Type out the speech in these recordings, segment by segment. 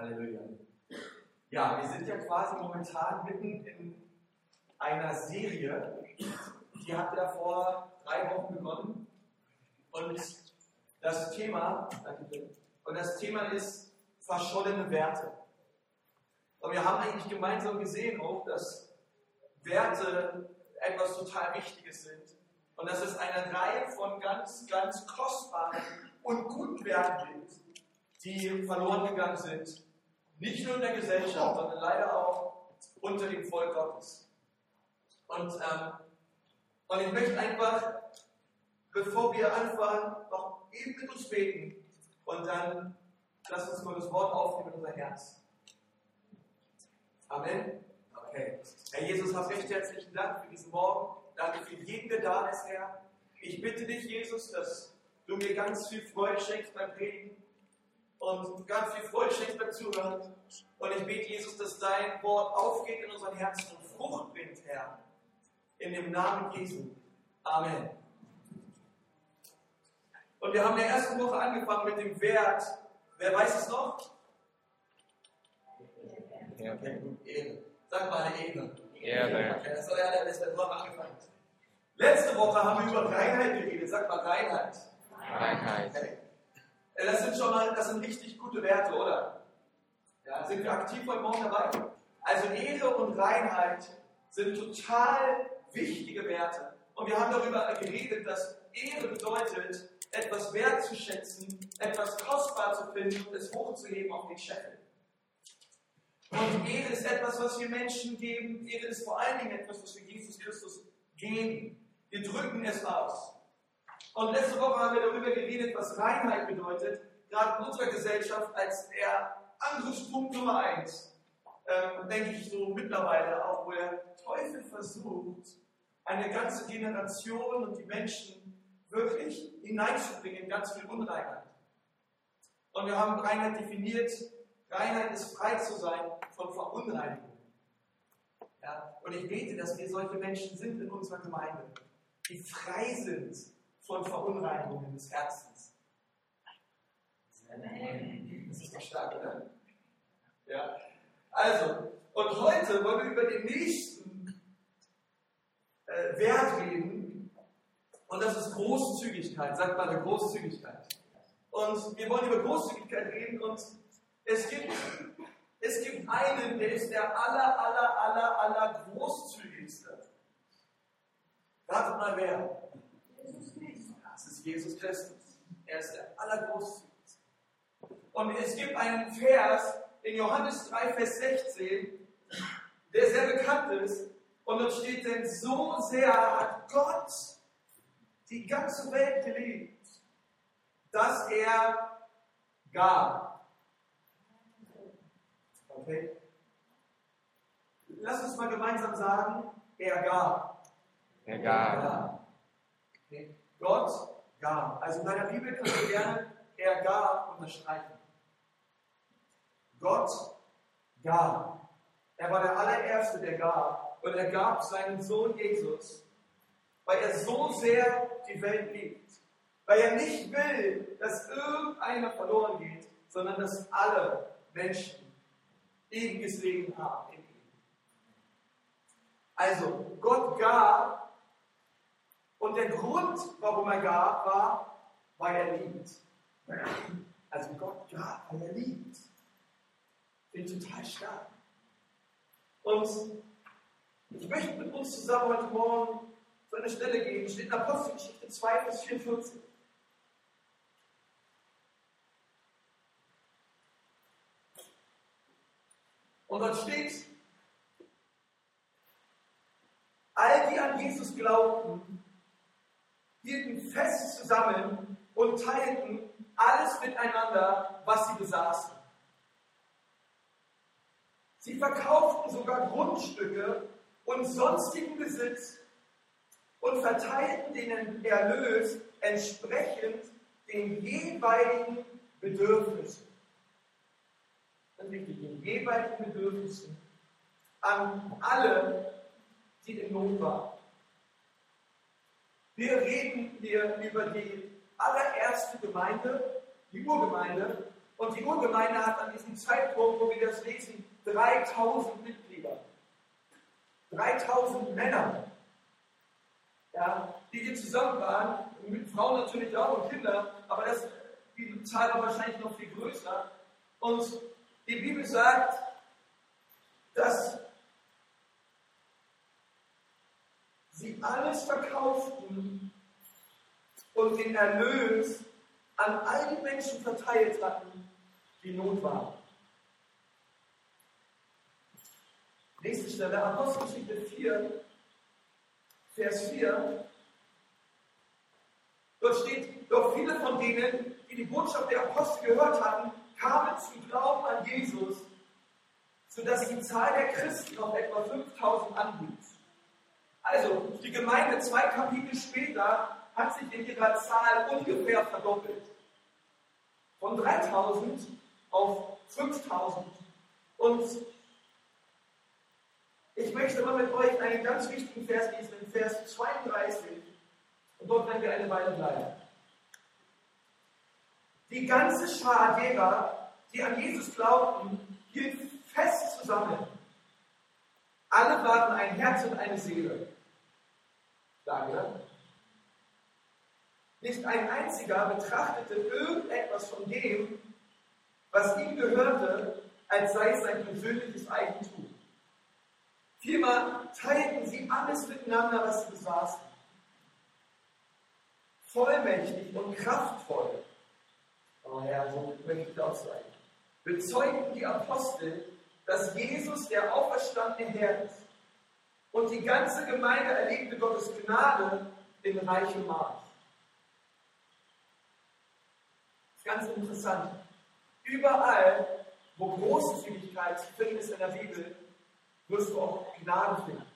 Halleluja. Ja, wir sind ja quasi momentan mitten in einer Serie, die hat ja vor drei Wochen begonnen. Und das Thema, und das Thema ist verschollene Werte. Und wir haben eigentlich gemeinsam gesehen auch, dass Werte etwas total Wichtiges sind. Und dass es eine Reihe von ganz, ganz kostbaren und guten Werten gibt, die verloren gegangen sind. Nicht nur in der Gesellschaft, sondern leider auch unter dem Volk Gottes. Und, ähm, und ich möchte einfach, bevor wir anfangen, noch eben mit uns beten und dann lass uns mal das Wort aufnehmen in unser Herz. Amen. Okay. Herr Jesus, hab recht herzlichen Dank für diesen Morgen. Danke für jeden, der da ist, Herr. Ich bitte dich, Jesus, dass du mir ganz viel Freude schenkst beim Predigen und ganz viel Freude schenkst beim Zuhören. Und ich bete, Jesus, dass dein Wort aufgeht in unseren Herzen und Frucht bringt, Herr. In dem Namen Jesu. Amen. Und wir haben in der ersten Woche angefangen mit dem Wert. Wer weiß es noch? Ja. Ehre. Sag mal eine Ehre. Ehre. Das war ja der letzte Woche angefangen. Letzte Woche haben wir über Reinheit geredet. Sag mal Reinheit. Reinheit. Okay. Das sind schon mal, das sind richtig gute Werte, oder? Ja, sind wir aktiv heute Morgen dabei? Also Ehre und Reinheit sind total wichtige Werte. Und wir haben darüber geredet, dass Ehre bedeutet, etwas wertzuschätzen, etwas kostbar zu finden und es hochzuheben auf den Scheffel. Und Ehre ist etwas, was wir Menschen geben. Ehre ist vor allen Dingen etwas, was wir Jesus Christus geben. Wir drücken es aus. Und letzte Woche haben wir darüber geredet, was Reinheit bedeutet, gerade in unserer Gesellschaft als der Angriffspunkt Nummer eins. Ähm, denke ich so mittlerweile auch, wo der Teufel versucht, eine ganze Generation und die Menschen wirklich hineinzubringen in ganz viel Unreinheit. Und wir haben Reinheit definiert. Reinheit ist frei zu sein von Verunreinigung. Ja? Und ich bete, dass wir solche Menschen sind in unserer Gemeinde, die frei sind von Verunreinigungen des Herzens. Das ist doch stark, oder? Ja. Also, und heute wollen wir über den nächsten äh, Wert reden. Und das ist Großzügigkeit. Sagt mal eine Großzügigkeit. Und wir wollen über Großzügigkeit reden. Und es gibt, es gibt einen, der ist der aller, aller, aller, aller großzügigste. Ratet mal wer. Das ist Jesus Christus. Er ist der allergroßzügigste. Und es gibt einen Vers in Johannes 3, Vers 16, der sehr bekannt ist. Und dort steht, denn so sehr hat Gott die ganze Welt geliebt, dass er gab. Okay? Lass uns mal gemeinsam sagen, er gab. Er gab. Okay. Gott gab. Also in deiner Bibel kannst du gerne er gab unterstreichen. Gott gab. Er war der allererste, der gab. Und er gab seinen Sohn Jesus, weil er so sehr die Welt liebt. Weil er nicht will, dass irgendeiner verloren geht, sondern dass alle Menschen ewiges Leben haben in ihm. Also, Gott gab und der Grund, warum er gab, war, weil er liebt. Also Gott gab, weil er liebt. Bin total stark. Und ich möchte mit uns zusammen heute Morgen zu einer Stelle gehen. Steht in Apostelgeschichte 2, Vers 44. Und dort steht, all die an Jesus glaubten, hielten fest zusammen und teilten alles miteinander, was sie besaßen. Sie verkauften sogar Grundstücke und sonstigen Besitz und verteilten den Erlös entsprechend den jeweiligen Bedürfnissen. Das wichtig, den jeweiligen Bedürfnissen an alle, die in Not waren. Wir reden hier über die allererste Gemeinde, die Urgemeinde, Und die Urgemeinde hat an diesem Zeitpunkt, wo wir das lesen, 3000 Mitglieder. 3000 Männer, ja, die hier zusammen waren, mit Frauen natürlich auch und Kinder, aber das, die Zahl war wahrscheinlich noch viel größer. Und die Bibel sagt, dass sie alles verkauften und den Erlös an all die Menschen verteilt hatten, die Not waren. Nächste Stelle, Apostelgeschichte 4, Vers 4. Dort steht, doch viele von denen, die die Botschaft der Apostel gehört hatten, kamen zum Glauben an Jesus, sodass die Zahl der Christen auf etwa 5000 anwuchs. Also, die Gemeinde zwei Kapitel später hat sich in ihrer Zahl ungefähr verdoppelt. Von 3000 auf 5000. Und ich möchte mal mit euch einen ganz wichtigen Vers lesen, in Vers 32. Und dort werden wir eine Weile bleiben. Die ganze Schar derer, die an Jesus glaubten, hielt fest zusammen. Alle waren ein Herz und eine Seele. Danke. Nicht ein einziger betrachtete irgendetwas von dem, was ihm gehörte, als sei es sein persönliches Eigentum. Vielmehr teilten sie alles miteinander, was sie besaßen. Vollmächtig und kraftvoll. Oh Herr, so möchte ich auch sein. Bezeugten die Apostel, dass Jesus der auferstandene Herr ist. Und die ganze Gemeinde erlebte Gottes Gnade in reichem Maß. Ganz interessant. Überall, wo Großzügigkeit zu finden ist in der Bibel, wirst du auch Gnade finden.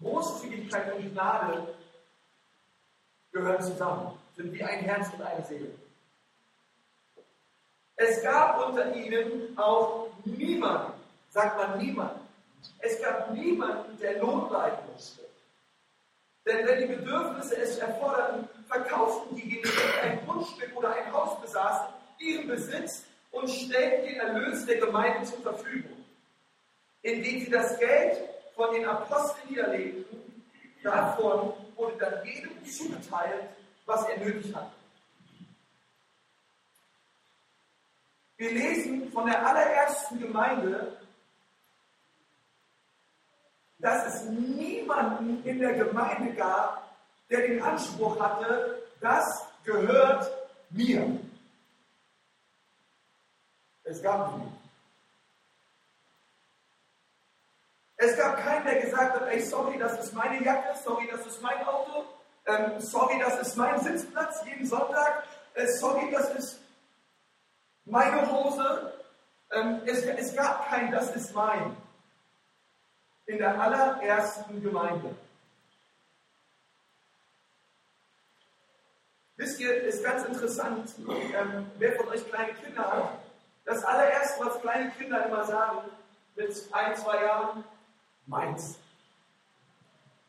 Großzügigkeit und Gnade gehören zusammen, sind wie ein Herz und eine Seele. Es gab unter ihnen auch niemanden, sagt man niemanden, es gab niemanden, der Lohn leiden musste. Denn wenn die Bedürfnisse es erforderten, verkauften diejenigen, die ein Grundstück oder ein Haus besaßen, ihren Besitz und stellten den Erlös der Gemeinde zur Verfügung indem sie das Geld von den Aposteln niederlegten, davon wurde dann jedem zugeteilt, was er nötig hatte. Wir lesen von der allerersten Gemeinde, dass es niemanden in der Gemeinde gab, der den Anspruch hatte, das gehört mir. Es gab nie. Es gab keinen, der gesagt hat, ey, sorry, das ist meine Jacke, sorry, das ist mein Auto, ähm, sorry, das ist mein Sitzplatz jeden Sonntag, äh, sorry, das ist meine Hose. Ähm, es, es gab kein, das ist mein. In der allerersten Gemeinde. Wisst ihr, ist ganz interessant, ähm, wer von euch kleine Kinder hat. Das allererste, was kleine Kinder immer sagen, mit ein, zwei Jahren, Meins.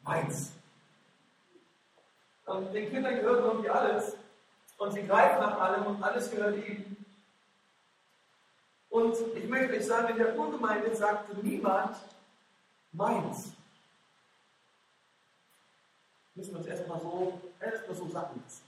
Meins. Und den Kindern gehört irgendwie alles. Und sie greifen nach allem und alles gehört ihnen. Und ich möchte euch sagen, in der Urgemeinde sagte niemand meins. Müssen wir uns erstmal so, erstmal so sacken lassen.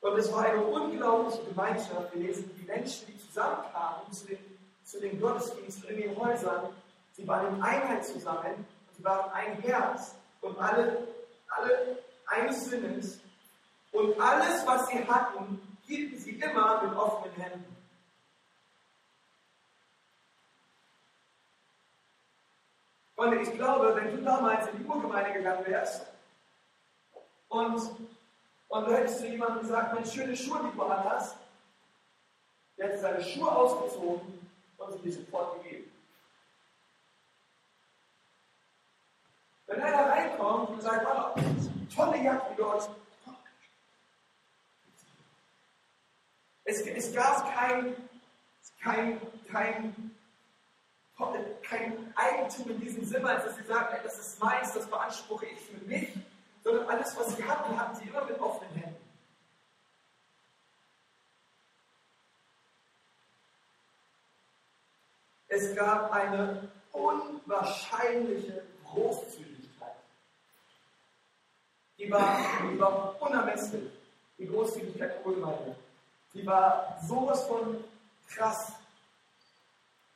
Und es war eine unglaubliche Gemeinschaft gewesen, die Menschen, die zusammenkamen zu den zu den Gottesdiensten in den Häusern. Sie waren in Einheit zusammen, sie waren ein Herz und alle, alle eines Sinnes. Und alles, was sie hatten, hielten sie immer mit offenen Händen. Und ich glaube, wenn du damals in die Urgemeinde gegangen wärst und, und du hättest zu jemandem gesagt, meine schöne Schuhe, die du anhast, der hätte seine Schuhe ausgezogen und sie dir sofort gegeben. Wenn einer reinkommt und sagt, oh, tolle Jacke, die hast, es, es gab kein, kein, kein, kein Eigentum in diesem Sinne, als dass sie sagen, das ist meins, das beanspruche ich für mich, sondern alles, was sie hatten, hatten sie immer mit offenen Händen. Es gab eine unwahrscheinliche Großzügigkeit. Die war, die war unermesslich, die Großzügigkeit der Urgemeinde. Die war sowas von krass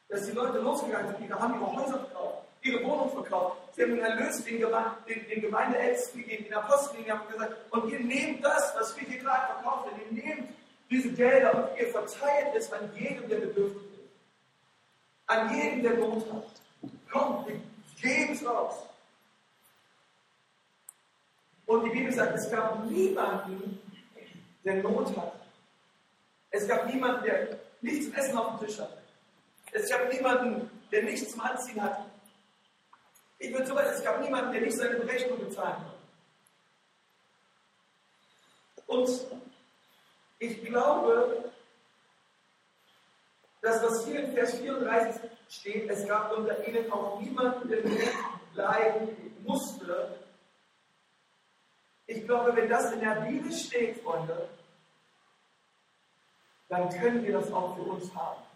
dass die Leute losgegangen sind, die haben ihre Häuser verkauft, ihre Wohnung verkauft, sie haben den Erlös den, den, den Gemeindeältesten gegeben, den Aposteln, die haben gesagt, und ihr nehmt das, was wir hier gerade verkauft haben, ihr nehmt diese Gelder und ihr verteilt es an jedem, der bedürftig ist. An jedem, der Not hat. Kommt, wir geben es raus. Und die Bibel sagt, es gab niemanden, der Not hat. Es gab niemanden, der nichts zum Essen auf dem Tisch hat. Es gab niemanden, der nichts zum Anziehen hat. Ich würde weit, es gab niemanden, der nicht seine Berechnung bezahlen konnte. Und ich glaube, dass was hier in Vers 34 steht, es gab unter ihnen auch niemanden, der leiden musste. Ich glaube, wenn das in der Bibel steht, Freunde, dann können wir das auch für uns haben.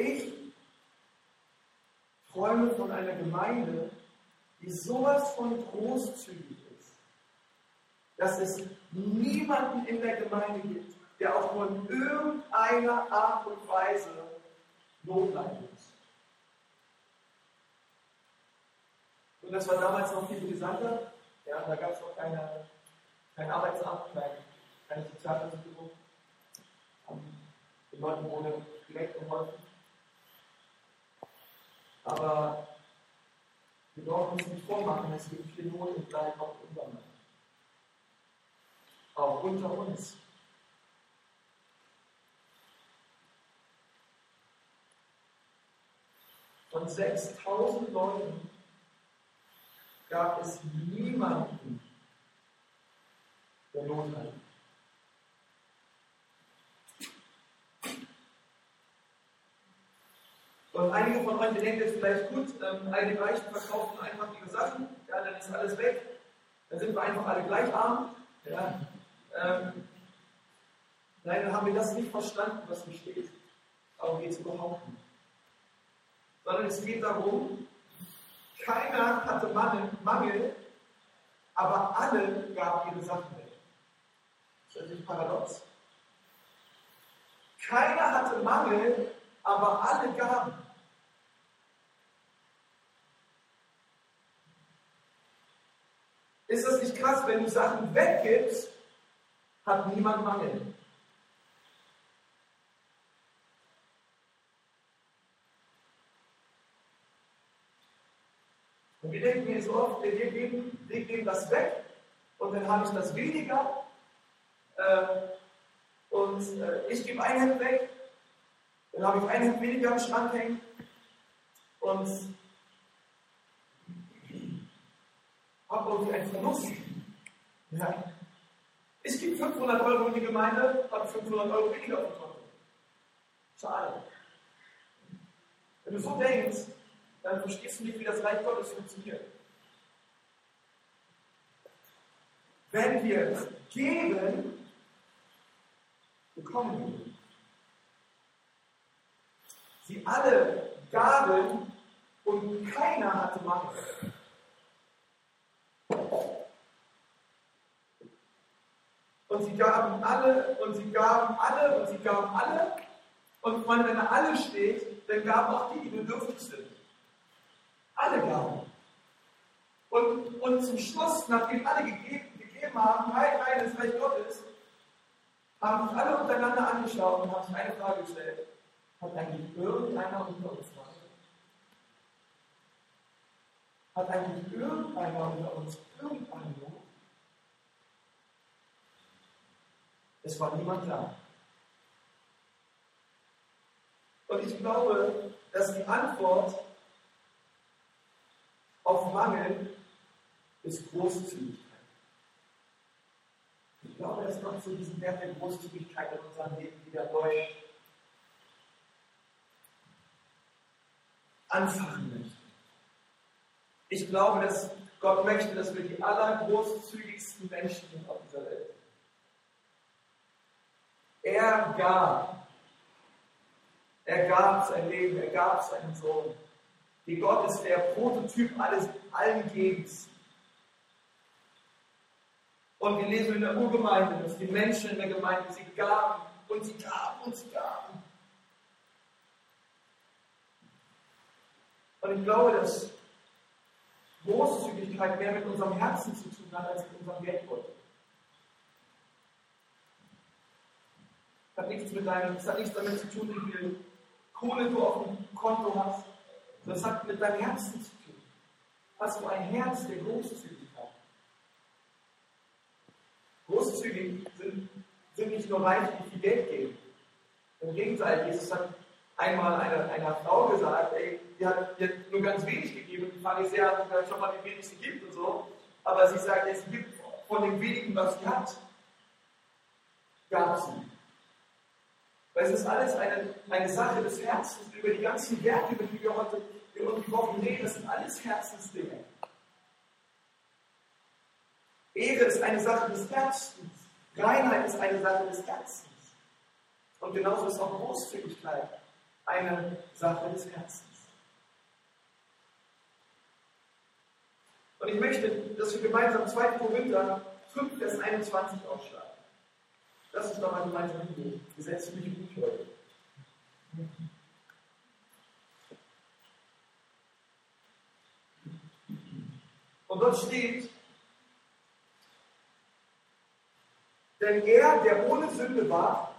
Ich träume von einer Gemeinde, die sowas von großzügig ist, dass es niemanden in der Gemeinde gibt, der auch nur in irgendeiner Art und Weise Not leiden muss. Und das war damals noch viel brisanter. Ja, da gab es noch keine, kein Arbeitsamt, kein, keine Sozialversicherung. Den Leuten wurde direkt geholfen. Aber wir brauchen uns nicht vormachen, es gibt viel Not und Leid auch unter uns. Auch unter uns. Von 6000 Leuten gab es niemanden, der Not hatte. Und einige von euch denken jetzt vielleicht, gut, ähm, die Reichen verkaufen einfach ihre Sachen, ja, dann ist alles weg, dann sind wir einfach alle gleich arm. Ja. Ähm, nein, dann haben wir das nicht verstanden, was hier steht. Darum geht es überhaupt nicht. Sondern es geht darum, keiner hatte Mangel, aber alle gaben ihre Sachen weg. Das ist natürlich paradox. Keiner hatte Mangel, aber alle gaben. Ist das nicht krass, wenn du Sachen weggibst, hat niemand Mangel. Und wir denken so oft, wir geben, wir geben das weg und dann habe ich das weniger. Äh, und äh, ich gebe ein Hemd weg, dann habe ich ein Hemd weniger am Schrank hängen. Und habe irgendwie einen Verlust. Ja. Ich gebe 500 Euro in die Gemeinde, habe 500 Euro weniger auf dem Konto. Schade. Wenn du so denkst, dann verstehst du nicht, wie das Reich Gottes funktioniert. Wenn wir geben, bekommen wir. Sie alle gaben und keiner hatte Mangel. Und sie gaben alle und sie gaben alle und sie gaben alle. Und wenn da alle steht, dann gaben auch die, die bedürftig sind. Alle gaben. Und, und zum Schluss, nachdem alle gegeben, gegeben haben, rein, rein ins Reich Gottes, haben sich alle untereinander angeschaut und haben sich eine Frage gestellt. Hat eigentlich irgendeiner unter uns Mangel? Hat eigentlich irgendeiner unter uns irgendeine Not? Es war niemand da. Und ich glaube, dass die Antwort auf Mangel ist Großzügigkeit. Ich glaube, dass Gott zu diesem Wert der Großzügigkeit in unserem Leben wieder neu anfachen möchte. Ich glaube, dass Gott möchte, dass wir die allergroßzügigsten Menschen sind auf dieser Welt. Er gab. Er gab sein Leben, er gab seinen Sohn. Die Gott ist der Prototyp alles, allen Gebens. Und wir lesen in der Urgemeinde, dass die Menschen in der Gemeinde, sie gaben und sie gaben und sie gaben. Und ich glaube, dass Großzügigkeit mehr mit unserem Herzen zu tun hat als mit unserem Geldbeutel. Hat nichts mit deinem, es hat nichts damit zu tun, wie viel Kohle du auf dem Konto hast. Das hat mit deinem Herzen zu tun. Hast du ein Herz der Großzügigkeit? Großzügig sind, sind nicht nur Reiche, die viel Geld geben. Im Gegenteil, Jesus hat einmal einer, einer Frau gesagt, ey, die hat, die hat nur ganz wenig gegeben. Die Pharisäer hatten vielleicht schon mal wie wenig sie gibt und so. Aber sie sagt, sie gibt von dem wenigen, was sie hat, gab sie. Weil es ist alles eine, eine Sache des Herzens, über die ganzen Werte, über die wir heute in unseren Wochen reden, das sind alles Herzensdinge. Ehre ist eine Sache des Herzens. Reinheit ist eine Sache des Herzens. Und genauso ist auch Großzügigkeit eine Sache des Herzens. Und ich möchte, dass wir gemeinsam 2. Korinther 5, Vers 21 aufschlagen. Lass uns doch. Wir setzen mich gut heute. Und dort steht, denn er, der ohne Sünde war,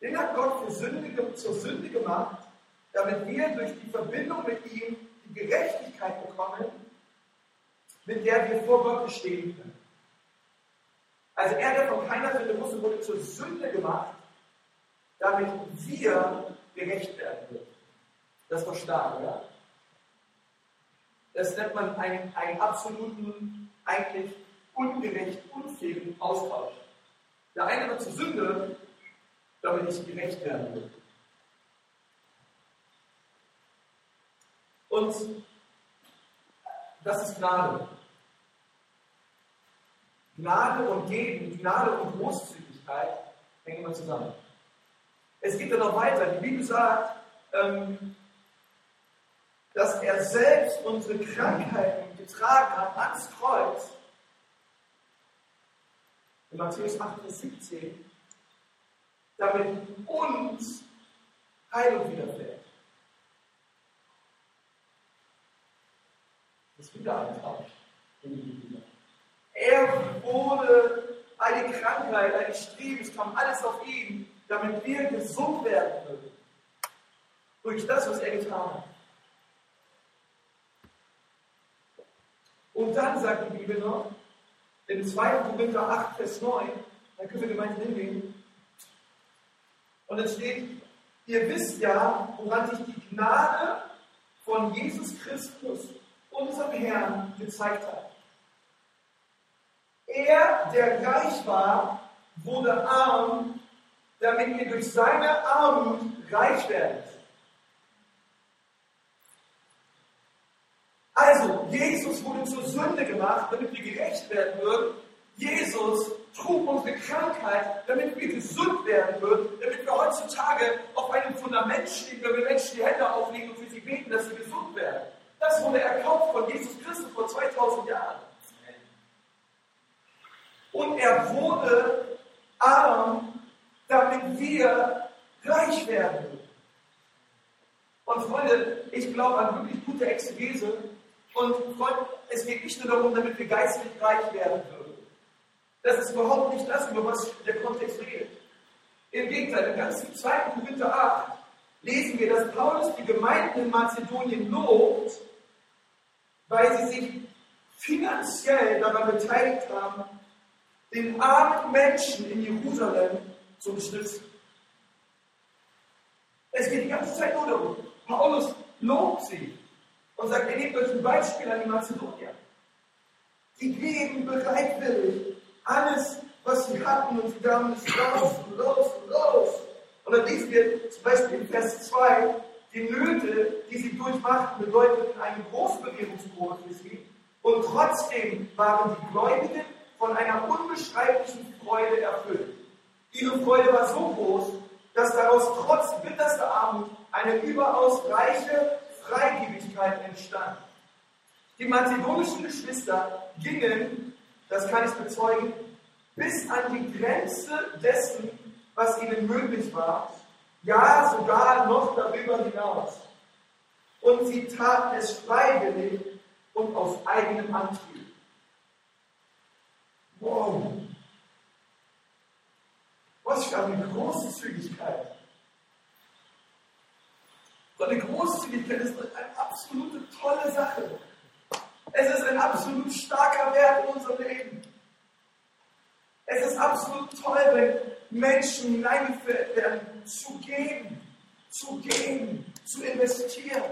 den hat Gott für Sünde, zur Sünde gemacht, damit wir durch die Verbindung mit ihm die Gerechtigkeit bekommen, mit der wir vor Gott bestehen können. Also er, der von keiner Sünde wusste, wurde zur Sünde gemacht, damit wir gerecht werden würden. Das doch stark, oder? Das nennt man einen, einen absoluten, eigentlich ungerecht, unfairen Austausch. Der eine wird zur Sünde, damit ich gerecht werden will. Und das ist Gnade. Gnade und Geben, Gnade und Großzügigkeit hängen immer zusammen. Es geht dann noch weiter. Die Bibel sagt, ähm, dass er selbst unsere Krankheiten getragen hat ans Kreuz. In Matthäus 8, Vers 17 damit uns Heilung widerfährt. Das ist wieder ein Tausch. Er wurde eine Krankheit, ein Streben, es kam alles auf ihn, damit wir gesund werden können. Durch das, was er getan hat. Und dann sagt die Bibel noch, in 2. Korinther 8, Vers 9, da können wir gemeinsam hingehen, und es steht, ihr wisst ja, woran sich die Gnade von Jesus Christus, unserem Herrn, gezeigt hat. Er, der reich war, wurde arm, damit ihr durch seine Armut reich werdet. Also, Jesus wurde zur Sünde gemacht, damit wir gerecht werden würden. Jesus trug unsere Krankheit, damit wir gesund werden würden, damit wir heutzutage auf einem Fundament stehen, wenn wir Menschen die Hände auflegen und für sie beten, dass sie gesund werden. Das wurde erkauft von Jesus Christus vor 2000 Jahren. Und er wurde arm, damit wir reich werden. Und Freunde, ich glaube an wirklich gute Exegese. Und Freunde, es geht nicht nur darum, damit wir geistlich reich werden würden. Das ist überhaupt nicht das, über was der Kontext redet. Im Gegenteil, im ganzen 2. Korinther 8 lesen wir, dass Paulus die Gemeinden in Mazedonien lobt, weil sie sich finanziell daran beteiligt haben, den armen Menschen in Jerusalem zu unterstützen. Es geht die ganze Zeit nur darum. Paulus lobt sie und sagt, ihr nehmt euch ein Beispiel an die Mazedonier. Die geben bereitwillig alles, was sie hatten, und sie gaben es raus und los und los. Und dann lesen wir zum Beispiel in Vers 2, die Nöte, die sie durchmachten, bedeuteten eine Großbewegungsprobe für sie. Und trotzdem waren die Gläubigen von einer unbeschreiblichen Freude erfüllt. Ihre Freude war so groß, dass daraus trotz bitterster Armut eine überaus reiche Freigebigkeit entstand. Die mazedonischen Geschwister gingen, das kann ich bezeugen, bis an die Grenze dessen, was ihnen möglich war, ja sogar noch darüber hinaus. Und sie taten es freiwillig und aus eigenem Antrieb. Wow! Was für eine Großzügigkeit! So eine Großzügigkeit ist eine absolute tolle Sache. Es ist ein absolut starker Wert in unserem Leben. Es ist absolut toll, wenn Menschen hineingeführt werden, zu geben, zu geben, zu investieren.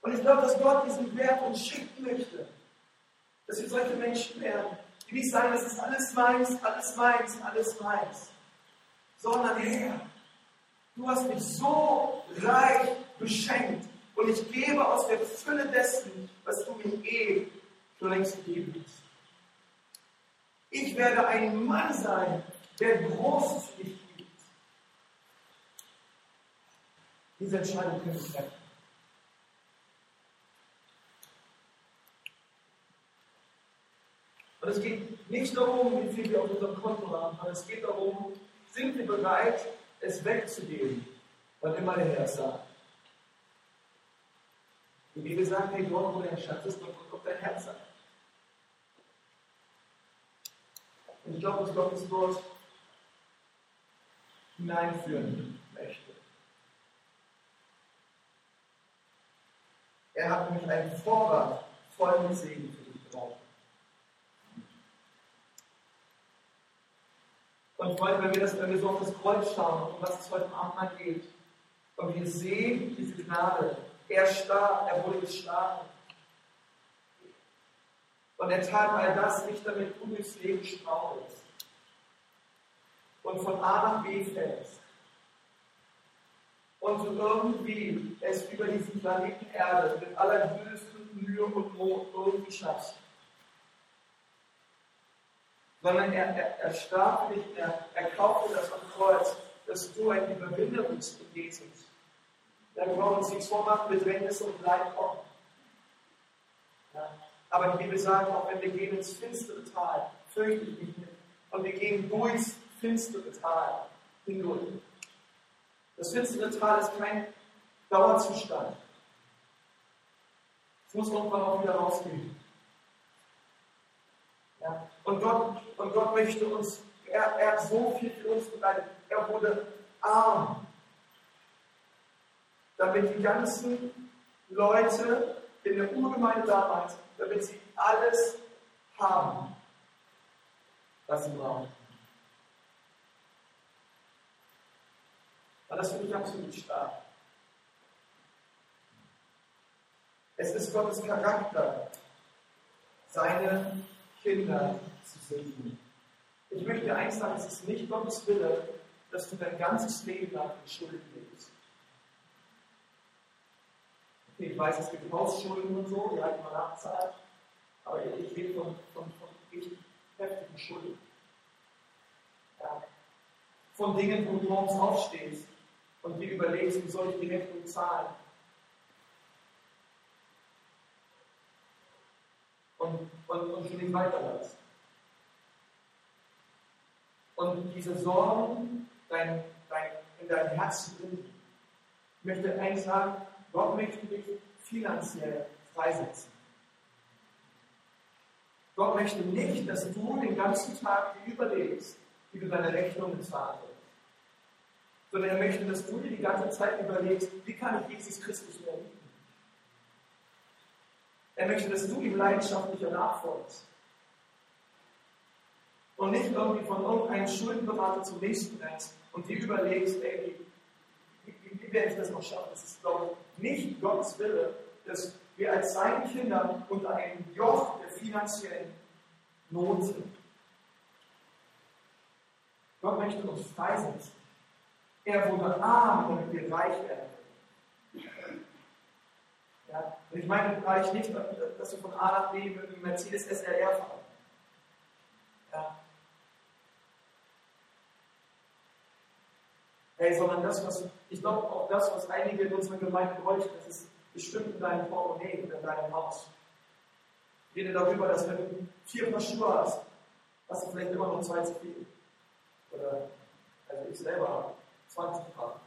Und ich glaube, dass Gott diesen Wert uns schicken möchte, dass wir solche Menschen werden, die nicht sagen, das ist alles meins, alles meins, alles meins, sondern Herr, du hast mich so reich beschenkt und ich gebe aus der Fülle dessen, was du mir eh schon längst gegeben hast. Ich werde ein Mann sein, der großzügig gibt. Diese Entscheidung können wir treffen. Und es geht nicht darum, wie viel wir auf unserem Konto haben, sondern es geht darum, sind wir bereit, es wegzugeben, wann immer der Herr sagt. Die Bibel sagt, hey, dort, wo dein Schatz ist, dort kommt dein Herz sein. Und ich glaube, dass Gott uns dort hineinführen möchte. Er hat nämlich einen Vorrat voll mit Segen für dich drauf. Und Freunde, wenn wir, das, wenn wir so auf das Kreuz schauen, um was es heute Abend mal geht, und wir sehen diese Gnade, er starb, er wurde geschlagen. Und er tat all das nicht, damit du durchs Leben strauchelst und von A nach B fällst und du irgendwie es über diesen Planeten Erde mit allergrößten Mühe und Not irgendwie schaffst. Sondern er, er, er starb nicht, er, er kaufte das am Kreuz, dass du ein Überwinder bist in Jesus. Dann wollen wir uns nichts vormachen, Bedrängnis und Leid kommen. Ja. Aber die Bibel sagt, auch wenn wir gehen ins finstere Tal, fürchte ich nicht. Und wir gehen durchs finstere Tal hindurch. Das finstere Tal ist kein Dauerzustand. Es muss irgendwann auch wieder rausgehen. Ja. Und, Gott, und Gott möchte uns, er, er hat so viel für uns bereitet. Er wurde arm, damit die ganzen Leute in der Urgemeinde damals, damit sie alles haben, was sie brauchen. Und das finde ich absolut stark. Es ist Gottes Charakter, seine Kinder zu segnen. Ich möchte eins sagen, es ist nicht Gottes Wille, dass du dein ganzes Leben lang in Schuld lebst. Ich weiß, es gibt Hausschulden und so, die halt mal nachzahlt. Aber ich rede von, von, von richtig heftigen Schulden. Ja. Von Dingen, wo du morgens aufstehst und dir überlegst, wie soll ich die Rechnung zahlen. Und, und, und du nicht weiterlässt. Und diese Sorgen dein, dein, in dein Herz bringen. Ich möchte eins sagen, Gott möchte dich finanziell freisetzen. Gott möchte nicht, dass du den ganzen Tag überlegst, wie du deine Rechnung bezahlen willst. Sondern er möchte, dass du dir die ganze Zeit überlegst, wie kann ich Jesus Christus mehr lieben. Er möchte, dass du ihm leidenschaftlicher nachfolgst. Und nicht irgendwie von irgendeinem Schuldenberater zum nächsten rennst und dir überlegst, ey, wie, wie, wie werde ich das noch schaffen? Das ist, glaube ich, nicht Gottes Wille, dass wir als seine Kinder unter einem Joch der finanziellen Not sind. Gott möchte uns freisetzen. Er wurde arm, damit wir reich werden. Ja, und ich meine reich nicht, dass wir von A nach B mit einem Mercedes SLR fahren. Ja. Hey, sondern das, was, ich glaube auch das, was einige in unserer Gemeinde bräuchten, das ist bestimmt in deinem Portemonnaie oder in deinem Haus. Ich rede darüber, dass wenn du vier Paar Schuhe hast, hast du vielleicht immer noch zwei zu viel. Oder, also ich selber habe 20 Paar.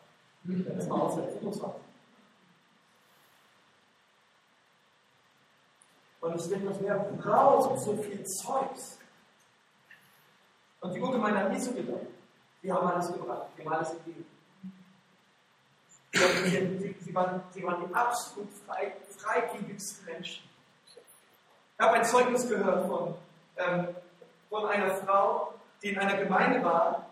Dann ist man außer 25. Und ich denke, wer braucht so viel Zeugs? Und die Urgemeinde hat nie so gedacht. Die haben alles gebracht, die haben alles gegeben. Sie, sie, waren, sie waren die absolut frei, freigebigsten Menschen. Ich habe ein Zeugnis gehört von, ähm, von einer Frau, die in einer Gemeinde war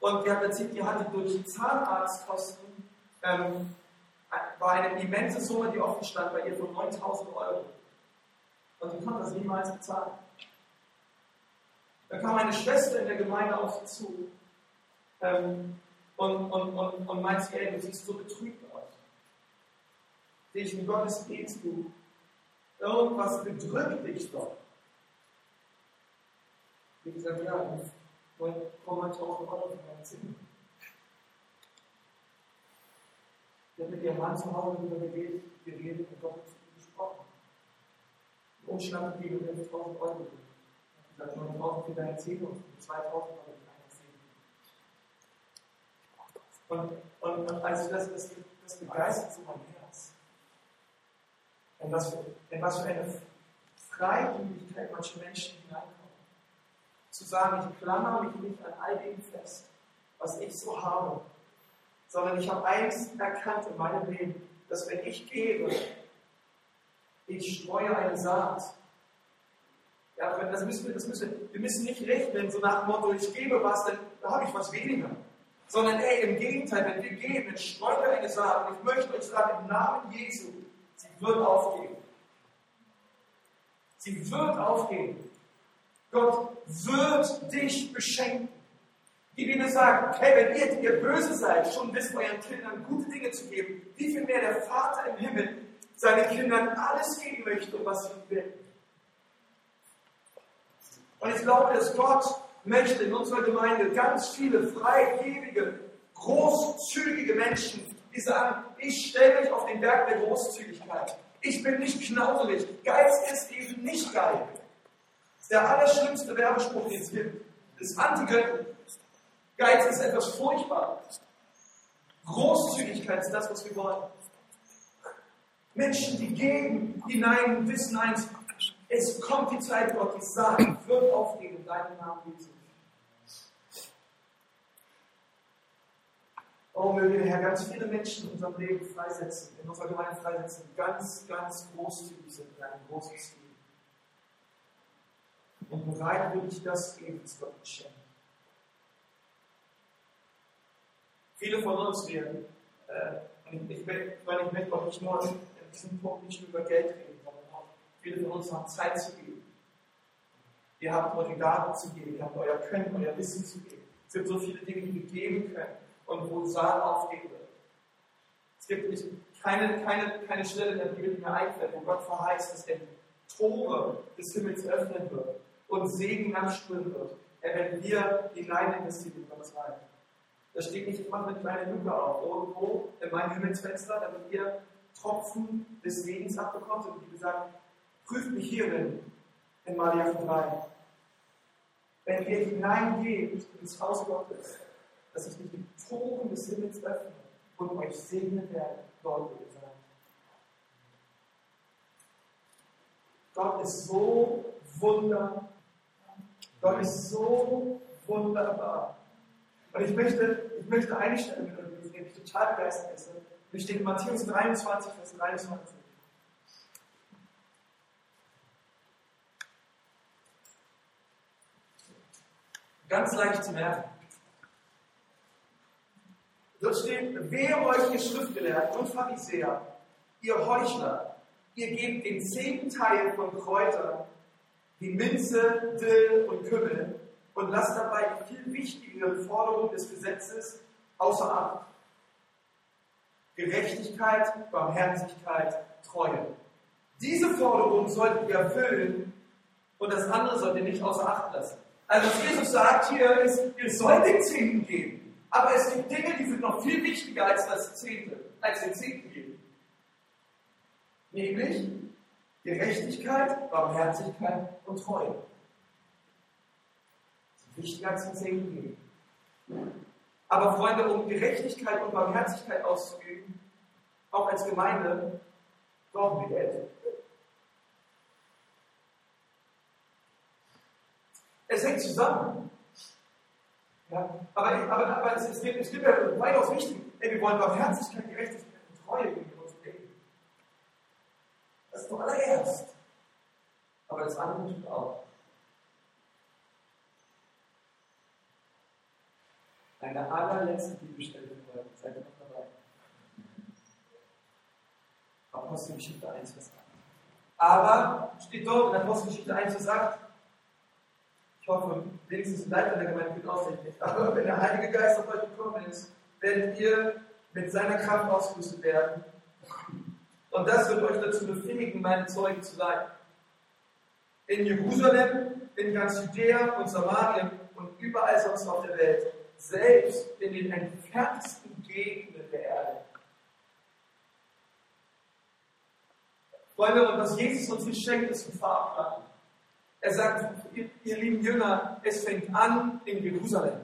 und die hat erzählt, die hatte durch Zahnarztkosten ähm, war eine immense Summe, die offen stand bei ihr von 9000 Euro. Und sie konnte das niemals bezahlen. Da kam eine Schwester in der Gemeinde auf sie zu ähm, und, und, und, und meinte, ey, du siehst so betrübt aus. Sehe ich Gottes Gebetsbuch. Irgendwas bedrückt dich doch. Wie gesagt, ja, und komm mal auf Euro in mein Zimmer. Ich habe mit ihrem Mann zu Hause darüber geredet, geredet und Gott gesprochen. Die Umschlag gegeben 11.000 Euro. Ich habe gesagt, 9.000 für deine Zähne und 2.000 Euro für deine Zähne. Und, und, und also das, das, das begeistert so mein Herz. In was, für, in was für eine Freigebigkeit manche Menschen hineinkommen. Zu sagen, ich klammer mich nicht an all dem fest, was ich so habe, sondern ich habe eins erkannt in meinem Leben, dass wenn ich gebe, ich streue eine Saat. Ja, das müssen wir, das müssen, wir müssen nicht rechnen, so nach dem Motto, ich gebe was, dann habe ich was weniger. Sondern ey, im Gegenteil, wenn wir wir eine Saat. Und ich möchte euch sagen, im Namen Jesu, sie wird aufgehen. Sie wird aufgehen. Gott wird dich beschenken. Die Bibel sagt, hey, wenn ihr, die ihr böse seid, schon wisst, euren Kindern gute Dinge zu geben, wie viel mehr der Vater im Himmel seinen Kindern alles geben möchte, was sie will. Und ich glaube, dass Gott möchte in unserer Gemeinde ganz viele freigebige, großzügige Menschen, die sagen, ich stelle mich auf den Berg der Großzügigkeit. Ich bin nicht knauselig. Geiz ist eben nicht geil. Der allerschlimmste Werbespruch, den es gibt. Das ist Antigöttlich. Geiz ist etwas Furchtbares. Großzügigkeit ist das, was wir wollen. Menschen, die geben hinein, wissen eins, es kommt die Zeit, Gott, die sagt, wird aufgehen in deinem Namen, Jesus. Oh, möge der Herr ganz viele Menschen in unserem Leben freisetzen, in unserer Gemeinde freisetzen, ganz, ganz großzügig sind in einem großen Stil. Und bereit würde ich das geben, was Gott schenkt. Viele von uns werden, äh, und ich, weil ich möchte auch nicht nur in diesem Punkt nicht über Geld reden, sondern auch viele von uns haben Zeit zu geben. Ihr habt eure Gaben zu geben, ihr habt euer Können, euer Wissen zu geben. Es gibt so viele Dinge, die wir geben können und wo Saat aufgehen wird. Es gibt nicht, keine, keine, keine Stelle in der Bibel, die mir einfällt, wo Gott verheißt, dass er Tore des Himmels öffnen wird und Segen nachströmen wird, wenn wir hinein investieren in Gottes Reich. Da steht nicht, ich mache eine kleine Lücke auf, irgendwo in meinem Himmelsfenster, damit ihr Tropfen des Segens abbekommt. Und wie gesagt, prüft mich hierin in Malachi 3. Wenn ihr hineingeht ins Haus Gottes, dass ich nicht die Toren des Himmels öffne und euch segnen werde, dort wo ihr seid. Gott ist so wunderbar. Gott ist so wunderbar. Und ich möchte, ich möchte eine Stelle mit euch lesen, die mich total begeistert ist. Die steht in Matthäus 23, Vers 23. Ganz leicht zu merken. Dort steht, wehe euch, ihr Schriftgelehrten und Pharisäer, ihr Heuchler, ihr gebt den zehnten Teil von Kräutern, wie Minze, Dill und Kümmel, und lasst dabei die viel wichtigere Forderung des Gesetzes außer Acht. Gerechtigkeit, Barmherzigkeit, Treue. Diese Forderung solltet ihr erfüllen und das andere sollt ihr nicht außer Acht lassen. Also was Jesus sagt hier ist, ihr sollt den Zehnten geben. Aber es gibt Dinge, die sind noch viel wichtiger als das Zehnte, als den Zehnten geben. Nämlich Gerechtigkeit, Barmherzigkeit und Treue. Das ist wichtiger als den Zehnten geben. Aber Freunde, um Gerechtigkeit und Barmherzigkeit auszuüben, auch als Gemeinde, brauchen wir Geld. Es hängt zusammen. Ja, aber, aber, aber es, es, gibt, es gibt ja weitaus wichtig, ey, wir wollen Barmherzigkeit, Gerechtigkeit und Treue gegenüber uns leben. Das ist doch allererst. Aber das andere tut auch. Eine allerletzte Bibelstelle heute. Seid ihr noch dabei? Apostelgeschichte 1, Vers 8. Aber, steht dort in Apostelgeschichte 1, Vers 8, ich hoffe, wenigstens ein Leiter der Gemeinde geht ausrichtig. Aber wenn der Heilige Geist auf euch gekommen ist, werdet ihr mit seiner Kraft ausgerüstet werden. Und das wird euch dazu befähigen, meine Zeugen zu sein. In Jerusalem, in ganz Judäa und Samarien und überall sonst auf der Welt selbst in den entferntesten Gegenden der Erde. Freunde, und was Jesus uns hier schenkt, ist ein Fahrplan. Er sagt, ihr, lieben Jünger, es fängt an in Jerusalem.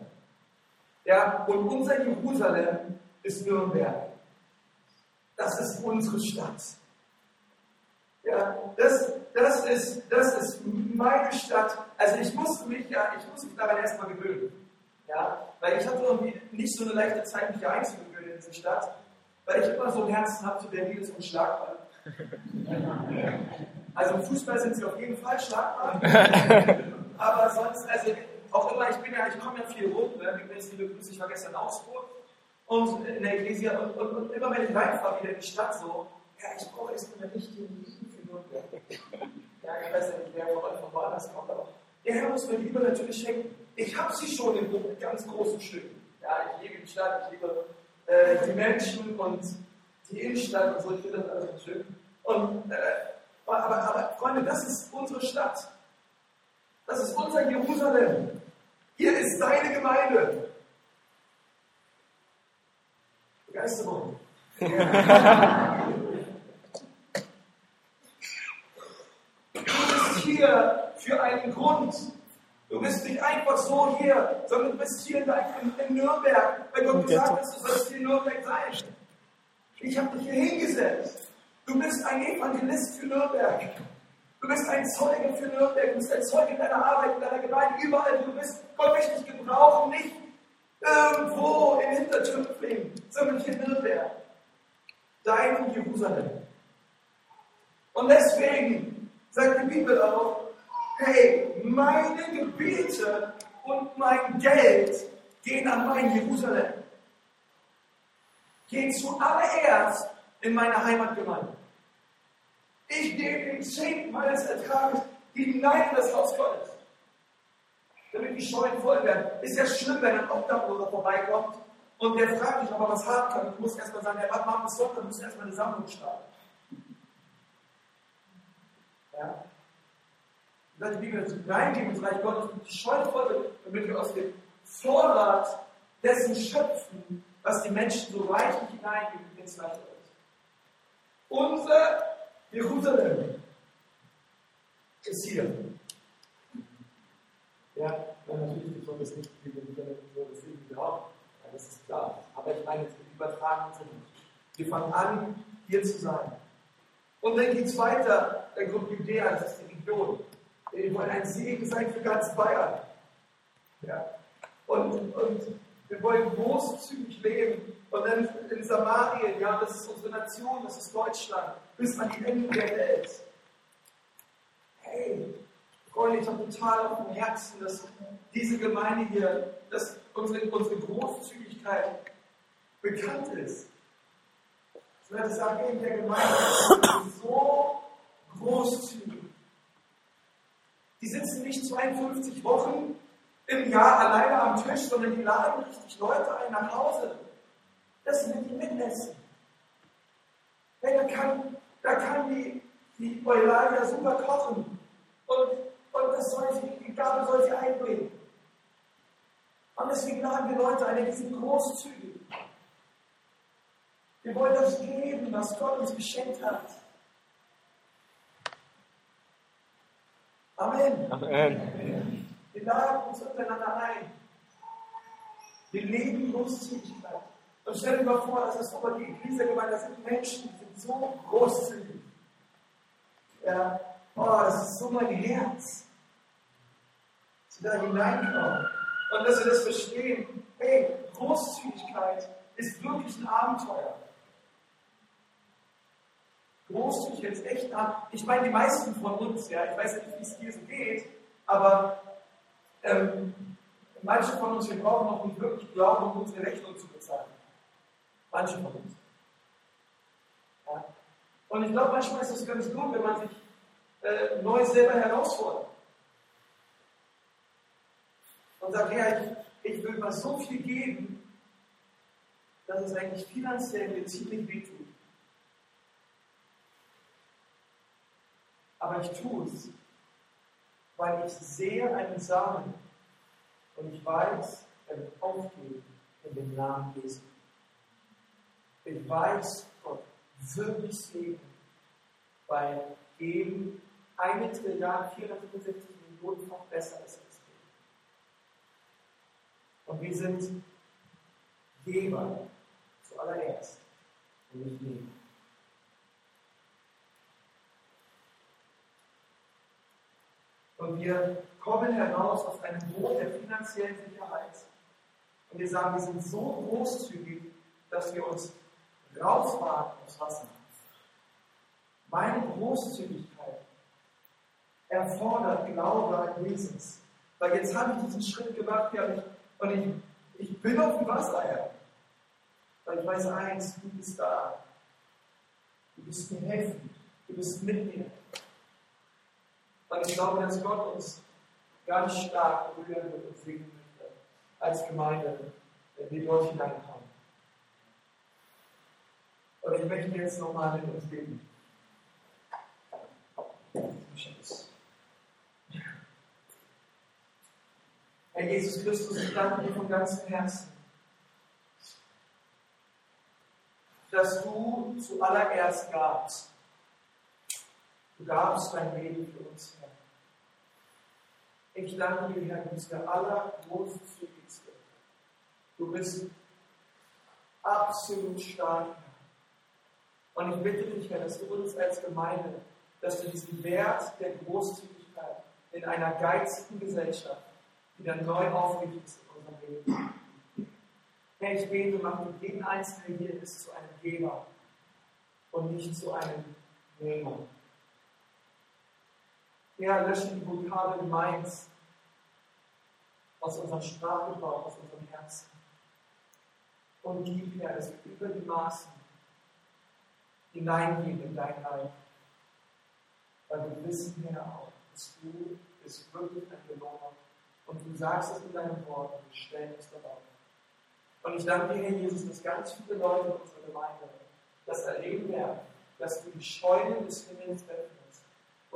Ja, und unser Jerusalem ist Nürnberg. Das ist unsere Stadt. Ja, das, das, ist, das ist meine Stadt. Also ich musste mich ja, ich musste mich daran erstmal gewöhnen. Ja? Weil ich hatte irgendwie nicht so eine leichte Zeit, mich einzugewöhnen in diese Stadt, weil ich immer so ein Herzen habe, zu Berlin ist unschlagbar. Also im Fußball sind sie auf jeden Fall schlagbar. Aber sonst, also auch immer, ich bin ja, ich komme ja viel rum, ne? Übrigens, liebe Grüße, ich war gestern in Augsburg und in der Ecclesia und, und, und immer wenn ich reinfahre wieder in die Stadt so, ja, ich brauche erst mal nicht den Lieben für Nürnberg. Ja, ich weiß ja nicht, wer von euch von woanders kommt, aber der Herr muss mir Liebe natürlich schenken. Ich habe sie schon in ganz großen Stücken. Ja, ich liebe die Stadt, ich liebe äh, die Menschen und die Innenstadt und so, ich finde das alles schön. Und, äh, aber, aber, Freunde, das ist unsere Stadt. Das ist unser Jerusalem. Hier ist deine Gemeinde. Begeisterung. Du bist hier für einen Grund. Du bist nicht einfach so hier, sondern du bist hier in, in Nürnberg, weil Gott gesagt hat, du sollst hier in Nürnberg sein. Ich habe dich hier hingesetzt. Du bist ein Evangelist für Nürnberg. Du bist ein Zeuge für Nürnberg. Du bist ein Zeuge in deiner Arbeit, in deiner Gemeinde, überall. Du bist, Gott möchte dich gebrauchen, nicht irgendwo in Hintertümpfling, sondern hier in Nürnberg. Dein Jerusalem. Und deswegen sagt die Bibel auch, hey, meine Gebete und mein Geld gehen an mein Jerusalem. Gehen zuallererst in meine Heimatgemeinde. Ich gebe den Zehnten meines Ertrages hinein in das Haus Gottes. Damit die Scheunen voll werden. Ist ja schlimm, wenn ein Obdachloser vorbeikommt und der fragt dich, ob er was haben kann. Du musst erstmal sagen, der was machen Sonntag, du musst erstmal eine Sammlung starten. Ja? sagt die Bibel, reingeben ins Reich Gottes und die Scheune voll wird, damit wir aus dem Vorrat dessen schöpfen, was die Menschen so reichlich hineingeben ins Reich Gottes. Unser Jerusalem ist hier. Ja, natürlich betont es nicht, wie wir so das Leben glauben. Ja, das ist klar. Aber ich meine, es übertragen Sinn. Wir fangen an, hier zu sein. Und dann geht es weiter, dann kommt Judäa, das ist die Region. Wir wollen ein Segen sein für ganz Bayern. Ja. Und, und wir wollen großzügig leben. Und dann in Samarien, ja, das ist unsere Nation, das ist Deutschland, bis an die Enden der Welt. Hey, Freunde, ich habe total auf dem Herzen, dass diese Gemeinde hier, dass unsere, unsere Großzügigkeit bekannt ist. Ich werde sagen, in der Gemeinde ist so großzügig. Die sitzen nicht 52 Wochen im Jahr alleine am Tisch, sondern die laden richtig Leute ein nach Hause, dass sie mit ihnen mitessen. Hey, da kann, da kann die, die Eulalia super kochen und, und das soll sie, die Gabe soll sie einbringen. Und deswegen laden wir Leute ein, die sind großzügig. Wir wollen das geben, was Gott uns geschenkt hat. Amen. Amen. Wir laden uns untereinander ein. Wir leben Großzügigkeit. Und stell dir mal vor, das ist so die Ecclesia-Gemeinde, das sind Menschen, die sind so großzügig. Ja, oh, das ist so mein Herz. Dass wir da hineinkommen. Und dass wir das verstehen. Hey, Großzügigkeit ist wirklich ein Abenteuer. Großzügigkeit ist echt ein Abenteuer. Ich meine, die meisten von uns, ja, ich weiß nicht, wie es dir so geht, aber ähm, manche von uns, wir brauchen noch nicht wirklich Glauben, um unsere Rechnung zu bezahlen. Manche von uns. Ja. Und ich glaube, manchmal ist es ganz gut, wenn man sich äh, neu selber herausfordert. Und sagt, ja, ich, ich will mal so viel geben, dass es eigentlich finanziell mir ziemlich wehtut. Aber ich tue es, weil ich sehe einen Samen und ich weiß, er wird aufgehen in dem Namen Jesu. Ich weiß, Gott wirklich segnen, weil Geben eine Trillion 465 Millionenfach besser ist als Geben. Und wir sind Geber zuallererst und nicht Geber. Und wir kommen heraus aus einem Boot der finanziellen Sicherheit. Und wir sagen, wir sind so großzügig, dass wir uns rauswagen aufs Wasser. Meine Großzügigkeit erfordert Glaube an Jesus. Weil jetzt habe ich diesen Schritt gemacht ja, und ich, ich bin auf dem Wasser, Herr. Weil ich weiß eins, du bist da. Du bist mir helfen. Du bist mit mir. Und ich glaube, dass Gott uns ganz stark berühren wird und segnen möchte als Gemeinde, wenn wir dort hineinkommen. Und ich möchte jetzt nochmal mit uns beten. Herr Jesus Christus, ich danke dir von ganzem Herzen, dass du zuallererst gabst. Du gabst dein Leben für uns. Ich danke dir, Herr, du bist der allergroßzügigste. Du bist absolut stark, Herr. Und ich bitte dich, Herr, dass du uns als Gemeinde, dass du diesen Wert der Großzügigkeit in einer geizigen Gesellschaft wieder neu aufrichtest in unserem Leben. Herr, ich bete, mach mit jedem Einzelnen hier ist zu einem Geber und nicht zu einem Nehmer. Herr, lösche die Vokabel Meins aus unserem Sprachgebrauch, aus unserem Herzen. Und gib, Herr, dass wir über die Maßen hineingehen in dein Reich. Weil wir wissen, Herr, auch, dass du bist wirklich ein Belohner. Und du sagst es in deinem Wort und wir stellen uns darauf. Und ich danke dir, Herr Jesus, dass ganz viele Leute in unserer Gemeinde das erleben werden, dass du die Scheunen des Himmels öffnest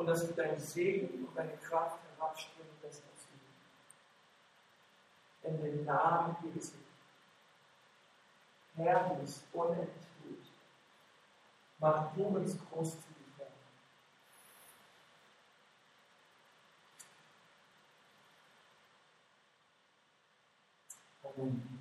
und dass du deinen Segen und deine Kraft herabströmen lässt auf sie. In den Namen Jesu. Herr, du bist unendlich. Mach du uns großzügig. Amen.